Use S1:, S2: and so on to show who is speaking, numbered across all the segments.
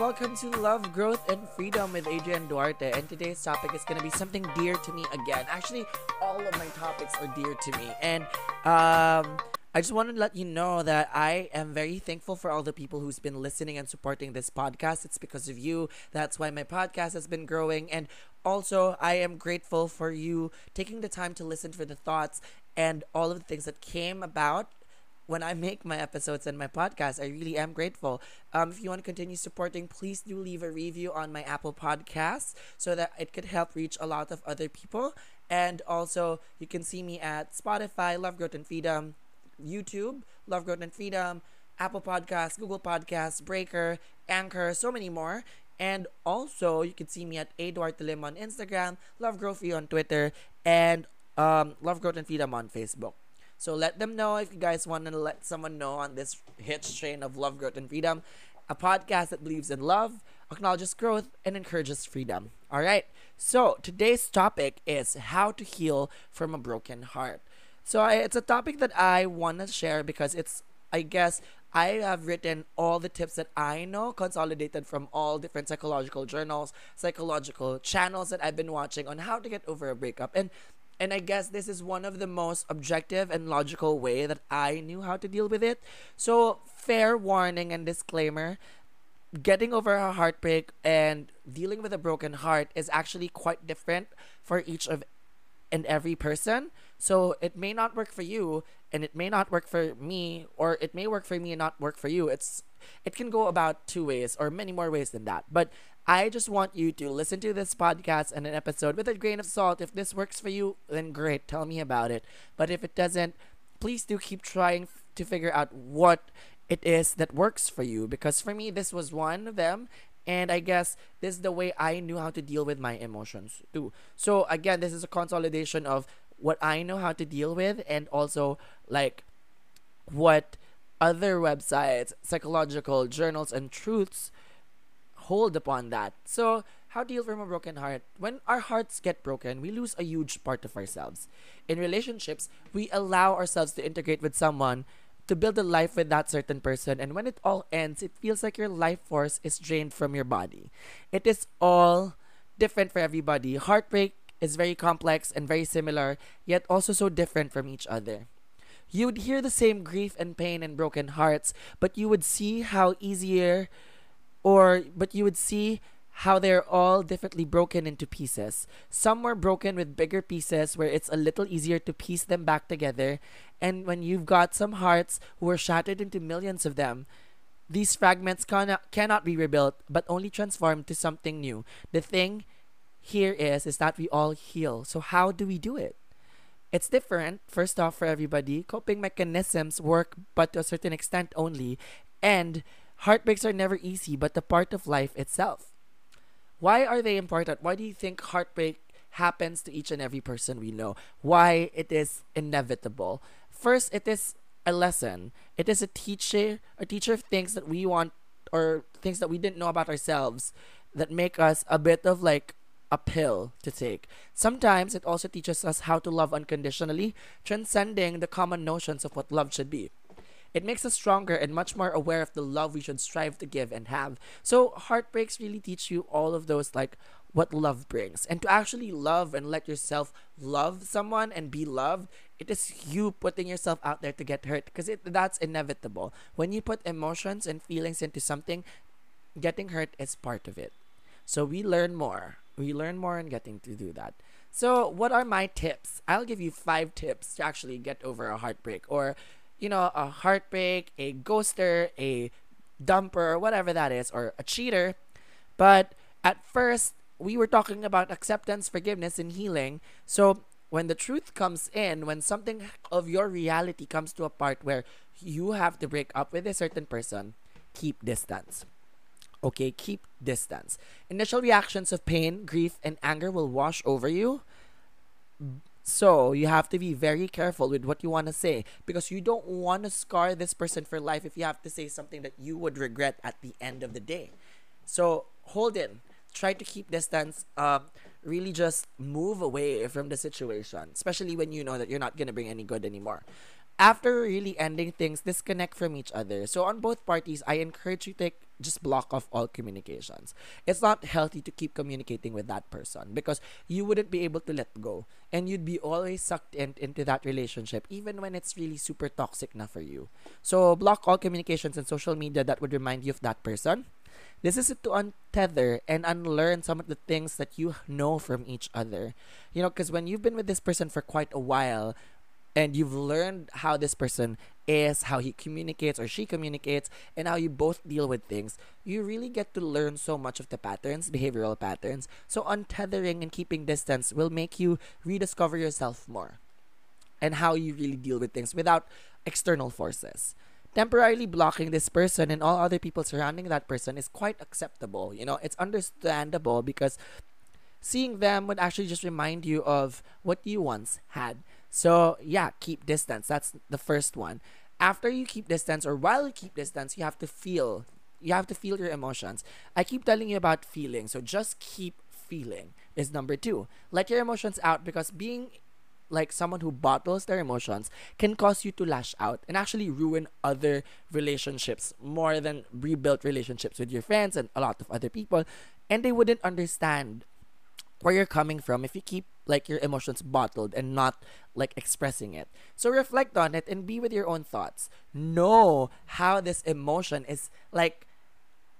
S1: Welcome to Love, Growth, and Freedom with Adrian Duarte. And today's topic is going to be something dear to me again. Actually, all of my topics are dear to me. And um, I just want to let you know that I am very thankful for all the people who's been listening and supporting this podcast. It's because of you. That's why my podcast has been growing. And also, I am grateful for you taking the time to listen for the thoughts and all of the things that came about when I make my episodes and my podcast. I really am grateful. Um, if you want to continue supporting, please do leave a review on my Apple Podcasts so that it could help reach a lot of other people. And also, you can see me at Spotify, Love Growth and Freedom, YouTube, Love Growth and Freedom, Apple Podcasts, Google Podcasts, Breaker, Anchor, so many more. And also, you can see me at Eduard Lim on Instagram, Love Growth on Twitter, and um, Love Growth and Freedom on Facebook. So let them know if you guys want to let someone know on this hitch train of love, growth, and freedom. A podcast that believes in love, acknowledges growth, and encourages freedom. All right. So today's topic is how to heal from a broken heart. So I, it's a topic that I want to share because it's, I guess, I have written all the tips that I know, consolidated from all different psychological journals, psychological channels that I've been watching on how to get over a breakup. And and I guess this is one of the most objective and logical way that I knew how to deal with it. So, fair warning and disclaimer, getting over a heartbreak and dealing with a broken heart is actually quite different for each of and every person. So, it may not work for you and it may not work for me or it may work for me and not work for you. It's it can go about two ways or many more ways than that. But I just want you to listen to this podcast and an episode with a grain of salt. If this works for you, then great, tell me about it. But if it doesn't, please do keep trying f- to figure out what it is that works for you. Because for me, this was one of them. And I guess this is the way I knew how to deal with my emotions too. So again, this is a consolidation of what I know how to deal with and also like what other websites, psychological journals, and truths hold upon that. So, how do you heal from a broken heart? When our hearts get broken, we lose a huge part of ourselves. In relationships, we allow ourselves to integrate with someone to build a life with that certain person. And when it all ends, it feels like your life force is drained from your body. It is all different for everybody. Heartbreak is very complex and very similar, yet also so different from each other. You would hear the same grief and pain and broken hearts, but you would see how easier or but you would see how they're all differently broken into pieces. Some were broken with bigger pieces where it's a little easier to piece them back together. And when you've got some hearts who are shattered into millions of them, these fragments cannot, cannot be rebuilt but only transformed to something new. The thing here is is that we all heal. So how do we do it? It's different, first off, for everybody. Coping mechanisms work, but to a certain extent only. And Heartbreaks are never easy, but the part of life itself. Why are they important? Why do you think heartbreak happens to each and every person we know? Why it is inevitable? First, it is a lesson. It is a teacher, a teacher of things that we want or things that we didn't know about ourselves that make us a bit of like a pill to take. Sometimes it also teaches us how to love unconditionally, transcending the common notions of what love should be. It makes us stronger and much more aware of the love we should strive to give and have. So heartbreaks really teach you all of those like what love brings. And to actually love and let yourself love someone and be loved, it is you putting yourself out there to get hurt because that's inevitable. When you put emotions and feelings into something, getting hurt is part of it. So we learn more. We learn more in getting to do that. So, what are my tips? I'll give you five tips to actually get over a heartbreak or you know, a heartbreak, a ghoster, a dumper, whatever that is, or a cheater. But at first, we were talking about acceptance, forgiveness, and healing. So when the truth comes in, when something of your reality comes to a part where you have to break up with a certain person, keep distance. Okay, keep distance. Initial reactions of pain, grief, and anger will wash over you. So you have to be very careful with what you want to say because you don't want to scar this person for life if you have to say something that you would regret at the end of the day. So hold in, try to keep distance. Um, really just move away from the situation, especially when you know that you're not gonna bring any good anymore after really ending things, disconnect from each other. So on both parties, I encourage you to take, just block off all communications. It's not healthy to keep communicating with that person because you wouldn't be able to let go and you'd be always sucked in, into that relationship even when it's really super toxic now for you. So block all communications and social media that would remind you of that person. This is to untether and unlearn some of the things that you know from each other. You know, because when you've been with this person for quite a while, and you've learned how this person is, how he communicates or she communicates, and how you both deal with things, you really get to learn so much of the patterns, behavioral patterns. So, untethering and keeping distance will make you rediscover yourself more and how you really deal with things without external forces. Temporarily blocking this person and all other people surrounding that person is quite acceptable. You know, it's understandable because seeing them would actually just remind you of what you once had so yeah, keep distance. That's the first one. After you keep distance or while you keep distance, you have to feel. You have to feel your emotions. I keep telling you about feeling. So just keep feeling is number two. Let your emotions out because being like someone who bottles their emotions can cause you to lash out and actually ruin other relationships more than rebuild relationships with your friends and a lot of other people and they wouldn't understand where you're coming from if you keep like your emotions bottled and not like expressing it. So reflect on it and be with your own thoughts. Know how this emotion is like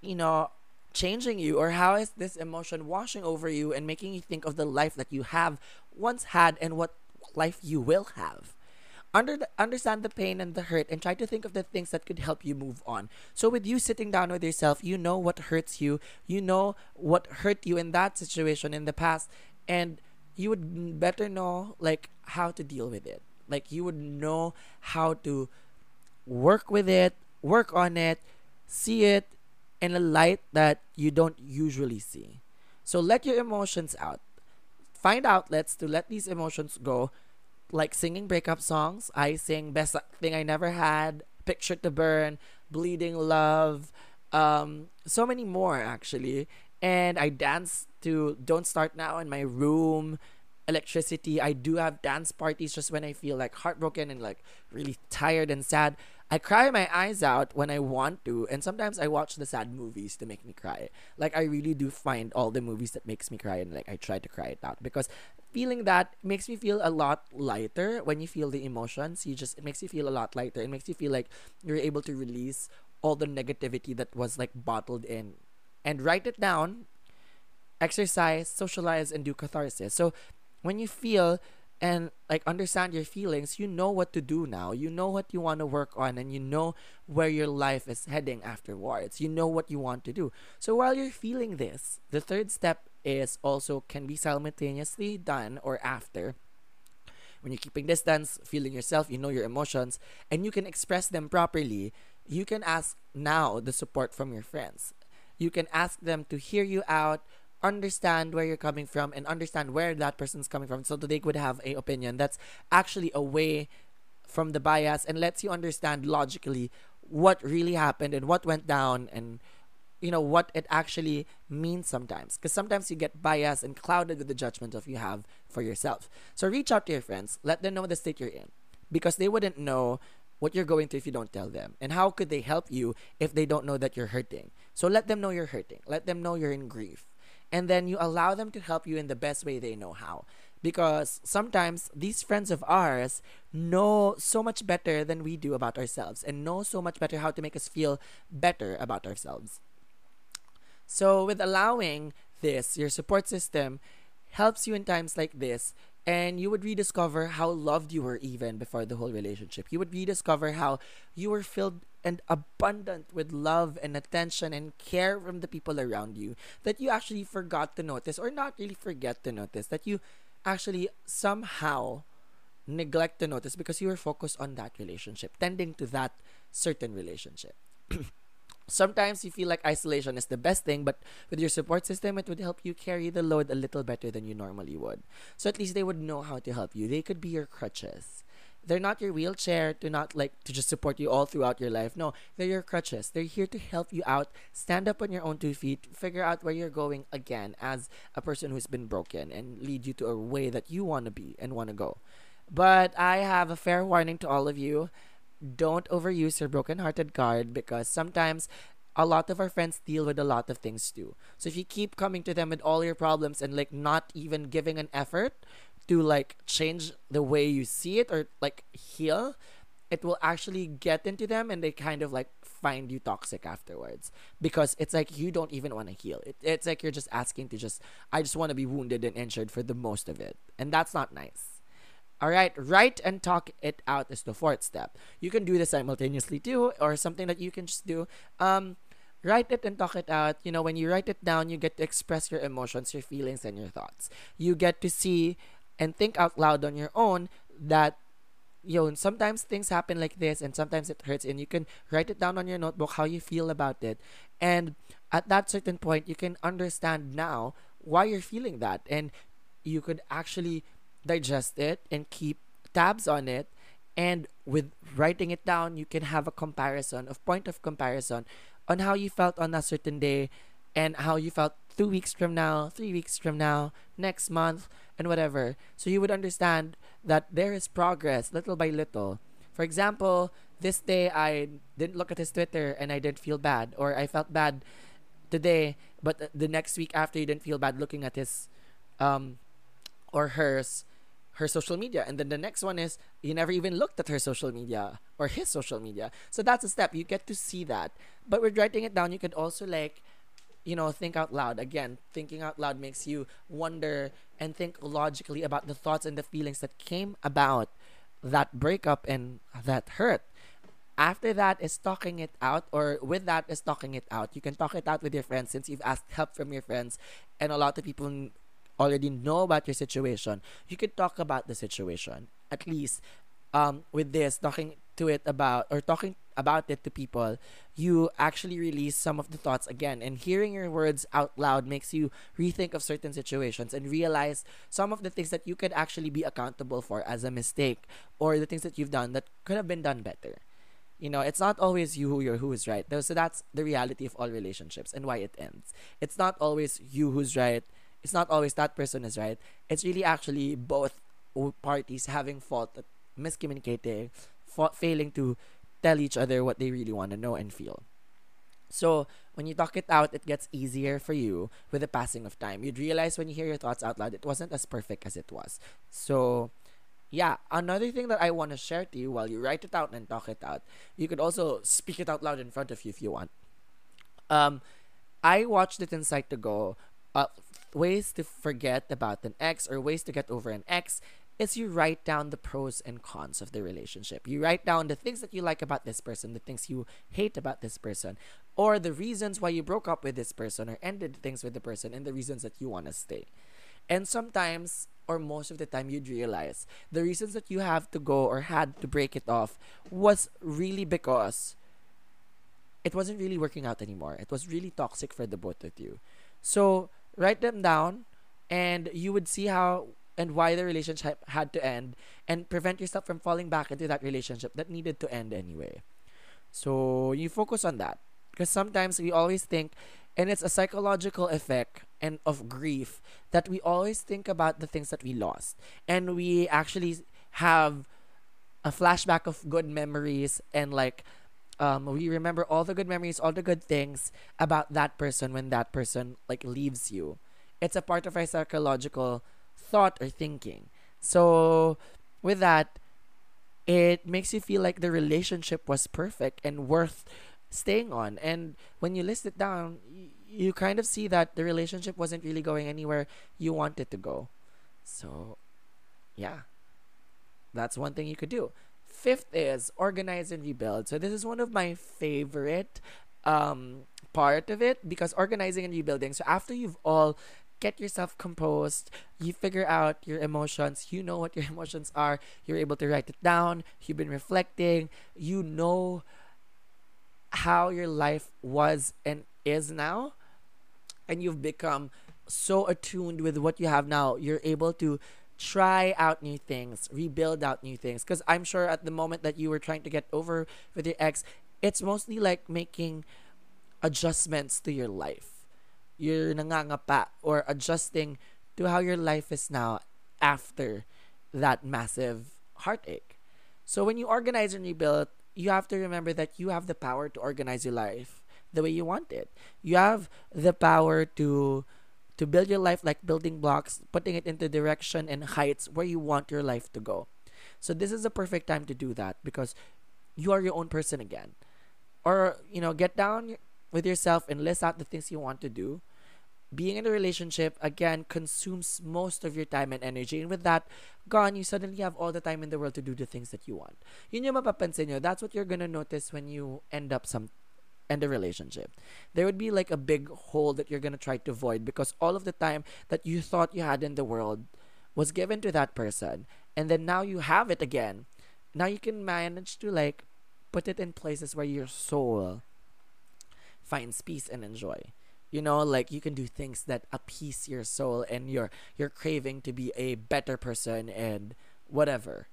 S1: you know changing you or how is this emotion washing over you and making you think of the life that you have once had and what life you will have under the, understand the pain and the hurt and try to think of the things that could help you move on. So with you sitting down with yourself, you know what hurts you, you know what hurt you in that situation in the past and you would better know like how to deal with it. Like you would know how to work with it, work on it, see it in a light that you don't usually see. So let your emotions out. Find outlets to let these emotions go like singing breakup songs. I sing Best Thing I Never Had, Picture to Burn, Bleeding Love, um, so many more actually. And I dance to Don't Start Now in my room, Electricity. I do have dance parties just when I feel like heartbroken and like really tired and sad. I cry my eyes out when I want to, and sometimes I watch the sad movies to make me cry. Like I really do find all the movies that makes me cry, and like I try to cry it out because feeling that makes me feel a lot lighter. When you feel the emotions, you just it makes you feel a lot lighter. It makes you feel like you're able to release all the negativity that was like bottled in, and write it down. Exercise, socialize, and do catharsis. So when you feel and like understand your feelings, you know what to do now. You know what you want to work on and you know where your life is heading afterwards. You know what you want to do. So while you're feeling this, the third step is also can be simultaneously done or after. When you're keeping distance, feeling yourself, you know your emotions, and you can express them properly, you can ask now the support from your friends. You can ask them to hear you out, understand where you're coming from and understand where that person's coming from so that they could have a opinion that's actually away from the bias and lets you understand logically what really happened and what went down and you know what it actually means sometimes. Because sometimes you get biased and clouded with the judgment of you have for yourself. So reach out to your friends. Let them know the state you're in. Because they wouldn't know what you're going through if you don't tell them. And how could they help you if they don't know that you're hurting? So let them know you're hurting. Let them know you're in grief. And then you allow them to help you in the best way they know how. Because sometimes these friends of ours know so much better than we do about ourselves and know so much better how to make us feel better about ourselves so with allowing this your support system helps you in times like this and you would rediscover how loved you were even before the whole relationship. You would rediscover how you were filled and abundant with love and attention and care from the people around you that you actually forgot to notice or not really forget to notice that you actually somehow neglect to notice because you were focused on that relationship, tending to that certain relationship. Sometimes you feel like isolation is the best thing, but with your support system, it would help you carry the load a little better than you normally would. So at least they would know how to help you. They could be your crutches. They're not your wheelchair to not like to just support you all throughout your life. No, they're your crutches. They're here to help you out, stand up on your own two feet, figure out where you're going again as a person who's been broken and lead you to a way that you want to be and want to go. But I have a fair warning to all of you don't overuse your broken-hearted card because sometimes a lot of our friends deal with a lot of things too. So if you keep coming to them with all your problems and like not even giving an effort to like change the way you see it or like heal, it will actually get into them and they kind of like find you toxic afterwards because it's like you don't even want to heal. It, it's like you're just asking to just I just want to be wounded and injured for the most of it. And that's not nice. All right, write and talk it out is the fourth step. You can do this simultaneously too, or something that you can just do. Um, write it and talk it out. You know, when you write it down, you get to express your emotions, your feelings, and your thoughts. You get to see and think out loud on your own that you know sometimes things happen like this and sometimes it hurts and you can write it down on your notebook how you feel about it and at that certain point you can understand now why you're feeling that and you could actually digest it and keep tabs on it. And with writing it down you can have a comparison of point of comparison on how you felt on a certain day and how you felt two weeks from now three weeks from now next month and whatever. So you would understand that there is progress little by little. For example this day i didn't look at his twitter and i didn't feel bad or i felt bad today but the next week after you didn't feel bad looking at his um or hers her social media. And then the next one is you never even looked at her social media or his social media. So that's a step. You get to see that. But with writing it down, you could also like, you know, think out loud. Again, thinking out loud makes you wonder and think logically about the thoughts and the feelings that came about that breakup and that hurt. After that is talking it out, or with that is talking it out. You can talk it out with your friends since you've asked help from your friends, and a lot of people already know about your situation, you could talk about the situation. At least um, with this, talking to it about or talking about it to people, you actually release some of the thoughts again. And hearing your words out loud makes you rethink of certain situations and realize some of the things that you could actually be accountable for as a mistake or the things that you've done that could have been done better. You know, it's not always you who you're who is right. So that's the reality of all relationships and why it ends. It's not always you who's right it's not always that person is right. It's really actually both parties having fault at miscommunicating, fa- failing to tell each other what they really want to know and feel. So when you talk it out, it gets easier for you with the passing of time. You'd realize when you hear your thoughts out loud, it wasn't as perfect as it was. So yeah, another thing that I want to share to you while you write it out and talk it out, you could also speak it out loud in front of you if you want. Um, I watched it in Psych2Go uh, ways to forget about an ex or ways to get over an ex is you write down the pros and cons of the relationship. You write down the things that you like about this person, the things you hate about this person, or the reasons why you broke up with this person or ended things with the person, and the reasons that you want to stay. And sometimes, or most of the time, you'd realize the reasons that you have to go or had to break it off was really because it wasn't really working out anymore. It was really toxic for the both of you. So, write them down and you would see how and why the relationship had to end and prevent yourself from falling back into that relationship that needed to end anyway. So you focus on that because sometimes we always think and it's a psychological effect and of grief that we always think about the things that we lost and we actually have a flashback of good memories and like um, we remember all the good memories, all the good things about that person when that person like leaves you. It's a part of our psychological thought or thinking. So with that, it makes you feel like the relationship was perfect and worth staying on. And when you list it down, you, kind of see that the relationship wasn't really going anywhere you wanted to go. So, yeah, that's one thing you could do. Fifth is organize and rebuild. So this is one of my favorite um, part of it because organizing and rebuilding. So after you've all get yourself composed, you figure out your emotions, you know what your emotions are, you're able to write it down, you've been reflecting, you know how your life was and is now, and you've become so attuned with what you have now, you're able to try out new things, rebuild out new things. Because I'm sure at the moment that you were trying to get over with your ex, it's mostly like making adjustments to your life. You're nangangapa or adjusting to how your life is now after that massive heartache. So when you organize and rebuild, you have to remember that you have the power to organize your life the way you want it. You have the power to to build your life like building blocks, putting it into direction and heights where you want your life to go. So this is a perfect time to do that because you are your own person again. Or, you know, get down with yourself and list out the things you want to do. Being in a relationship again consumes most of your time and energy. And with that gone, you suddenly have all the time in the world to do the things that you want. Mapapansin nyo. That's what you're gonna notice when you end up some end a relationship. There would be like a big hole that you're gonna try to void because all of the time that you thought you had in the world was given to that person, and then now you have it again. Now you can manage to like put it in places where your soul finds peace and enjoy. You know, like you can do things that appease your soul and your your craving to be a better person and whatever.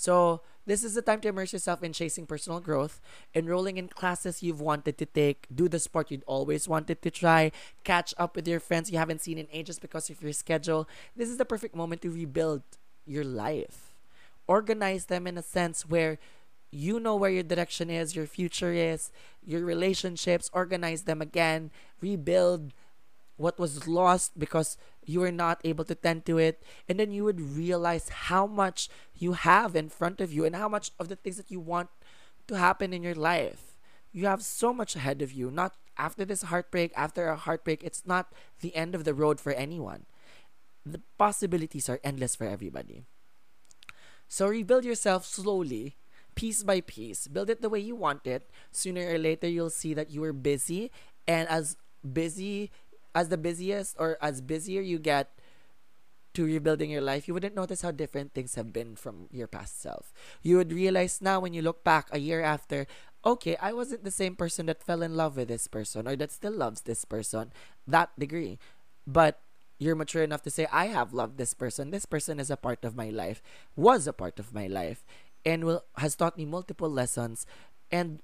S1: So this is the time to immerse yourself in chasing personal growth, enrolling in classes you've wanted to take, do the sport you'd always wanted to try, catch up with your friends you haven't seen in ages because of your schedule. This is the perfect moment to rebuild your life. Organize them in a sense where you know where your direction is, your future is, your relationships, organize them again, rebuild what was lost because you were not able to tend to it and then you would realize how much you have in front of you and how much of the things that you want to happen in your life. You have so much ahead of you not after this heartbreak after a heartbreak it's not the end of the road for anyone. The possibilities are endless for everybody. So rebuild yourself slowly piece by piece. Build it the way you want it. Sooner or later you'll see that you were busy and as busy as the busiest or as busier you get to rebuilding your life, you wouldn't notice how different things have been from your past self. You would realize now when you look back a year after, okay, I wasn't the same person that fell in love with this person or that still loves this person that degree. But you're mature enough to say, I have loved this person. This person is a part of my life, was a part of my life, and will has taught me multiple lessons. And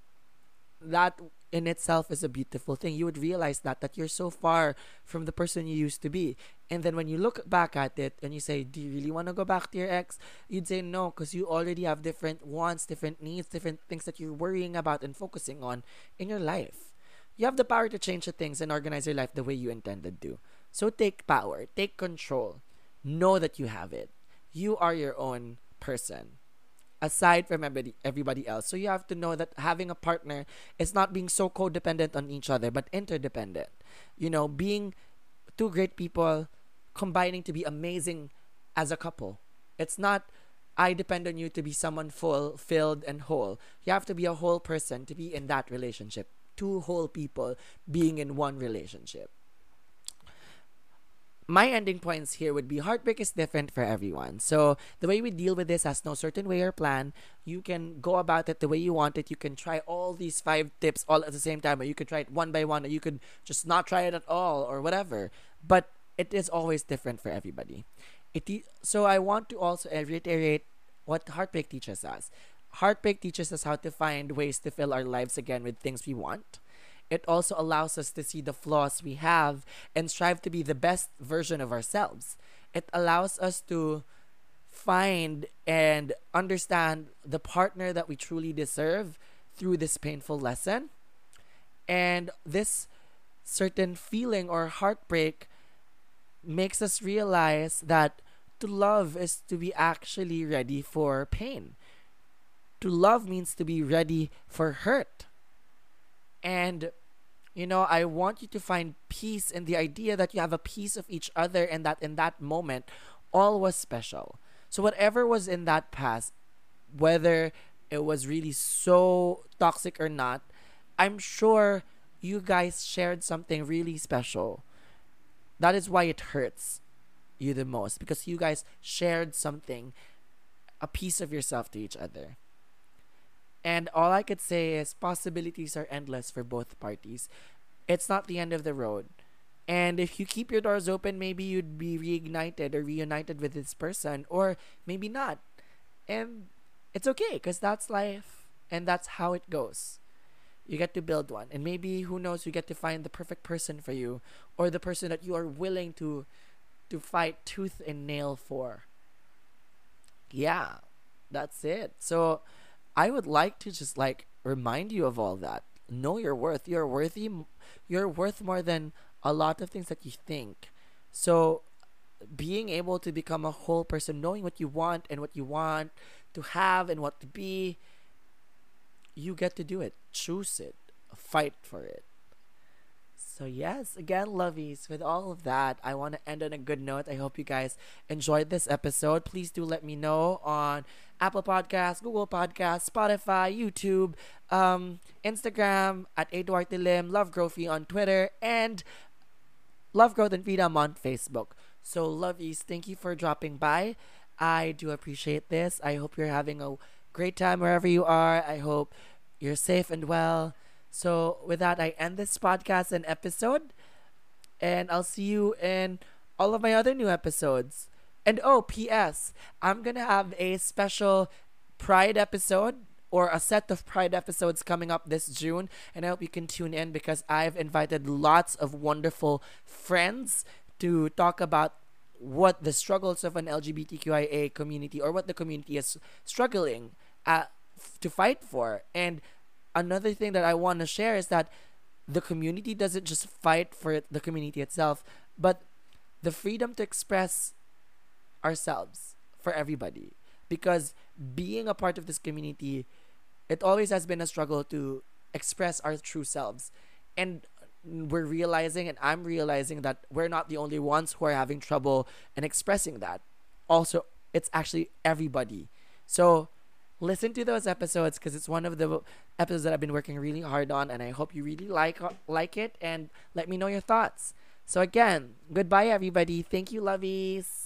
S1: that in itself is a beautiful thing. You would realize that that you're so far from the person you used to be. And then when you look back at it and you say, "Do you really want to go back to your ex?" You'd say no because you already have different wants, different needs, different things that you're worrying about and focusing on in your life. You have the power to change the things and organize your life the way you intended to. So take power, take control. Know that you have it. You are your own person aside from everybody, everybody else. So you have to know that having a partner is not being so codependent on each other, but interdependent. You know, being two great people combining to be amazing as a couple. It's not I depend on you to be someone fulfilled and whole. You have to be a whole person to be in that relationship. Two whole people being in one relationship my ending points here would be heartbreak is different for everyone. So the way we deal with this has no certain way or plan. You can go about it the way you want it. You can try all these five tips all at the same time, or you could try it one by one, or you could just not try it at all, or whatever. But it is always different for everybody. It so I want to also reiterate what heartbreak teaches us. Heartbreak teaches us how to find ways to fill our lives again with things we want it also allows us to see the flaws we have and strive to be the best version of ourselves. It allows us to find and understand the partner that we truly deserve through this painful lesson. And this certain feeling or heartbreak makes us realize that to love is to be actually ready for pain. To love means to be ready for hurt. And you know, I want you to find peace in the idea that you have a piece of each other and that in that moment all was special. So whatever was in that past, whether it was really so toxic or not, I'm sure you guys shared something really special. That is why it hurts you the most because you guys shared something, a piece of yourself to each other. And all I could say is possibilities are endless for both parties. It's not the end of the road. And if you keep your doors open, maybe you'd be reignited or reunited with this person, or maybe not. And it's okay because that's life and that's how it goes. You get to build one, and maybe who knows, you get to find the perfect person for you, or the person that you are willing to to fight tooth and nail for. Yeah, that's it. So I would like to just like remind you of all that. Know your worth. You're worthy. You're worth more than a lot of things that you think. So being able to become a whole person, knowing what you want and what you want to have and what to be, you get to do it. Choose it. Fight for it. So yes, again, lovies, with all of that, I want to end on a good note. I hope you guys enjoyed this episode. Please do let me know on Apple Podcasts, Google Podcasts, Spotify, YouTube, um, Instagram at Eduard Lim, Love Growthy on Twitter, and Love Growth and Freedom on Facebook. So lovies, thank you for dropping by. I do appreciate this. I hope you're having a great time wherever you are. I hope you're safe and well. So, with that, I end this podcast and episode. And I'll see you in all of my other new episodes. And oh, P.S., I'm going to have a special Pride episode or a set of Pride episodes coming up this June. And I hope you can tune in because I've invited lots of wonderful friends to talk about what the struggles of an LGBTQIA community or what the community is struggling uh, at, to fight for. And another thing that I want to share is that the community doesn't just fight for the community itself, but the freedom to express ourselves for everybody. Because being a part of this community, it always has been a struggle to express our true selves. And we're realizing, and I'm realizing, that we're not the only ones who are having trouble and expressing that. Also, it's actually everybody. So, listen to those episodes because it's one of the episodes that I've been working really hard on, and I hope you really like like it. And let me know your thoughts. So again, goodbye, everybody. Thank you, lovies.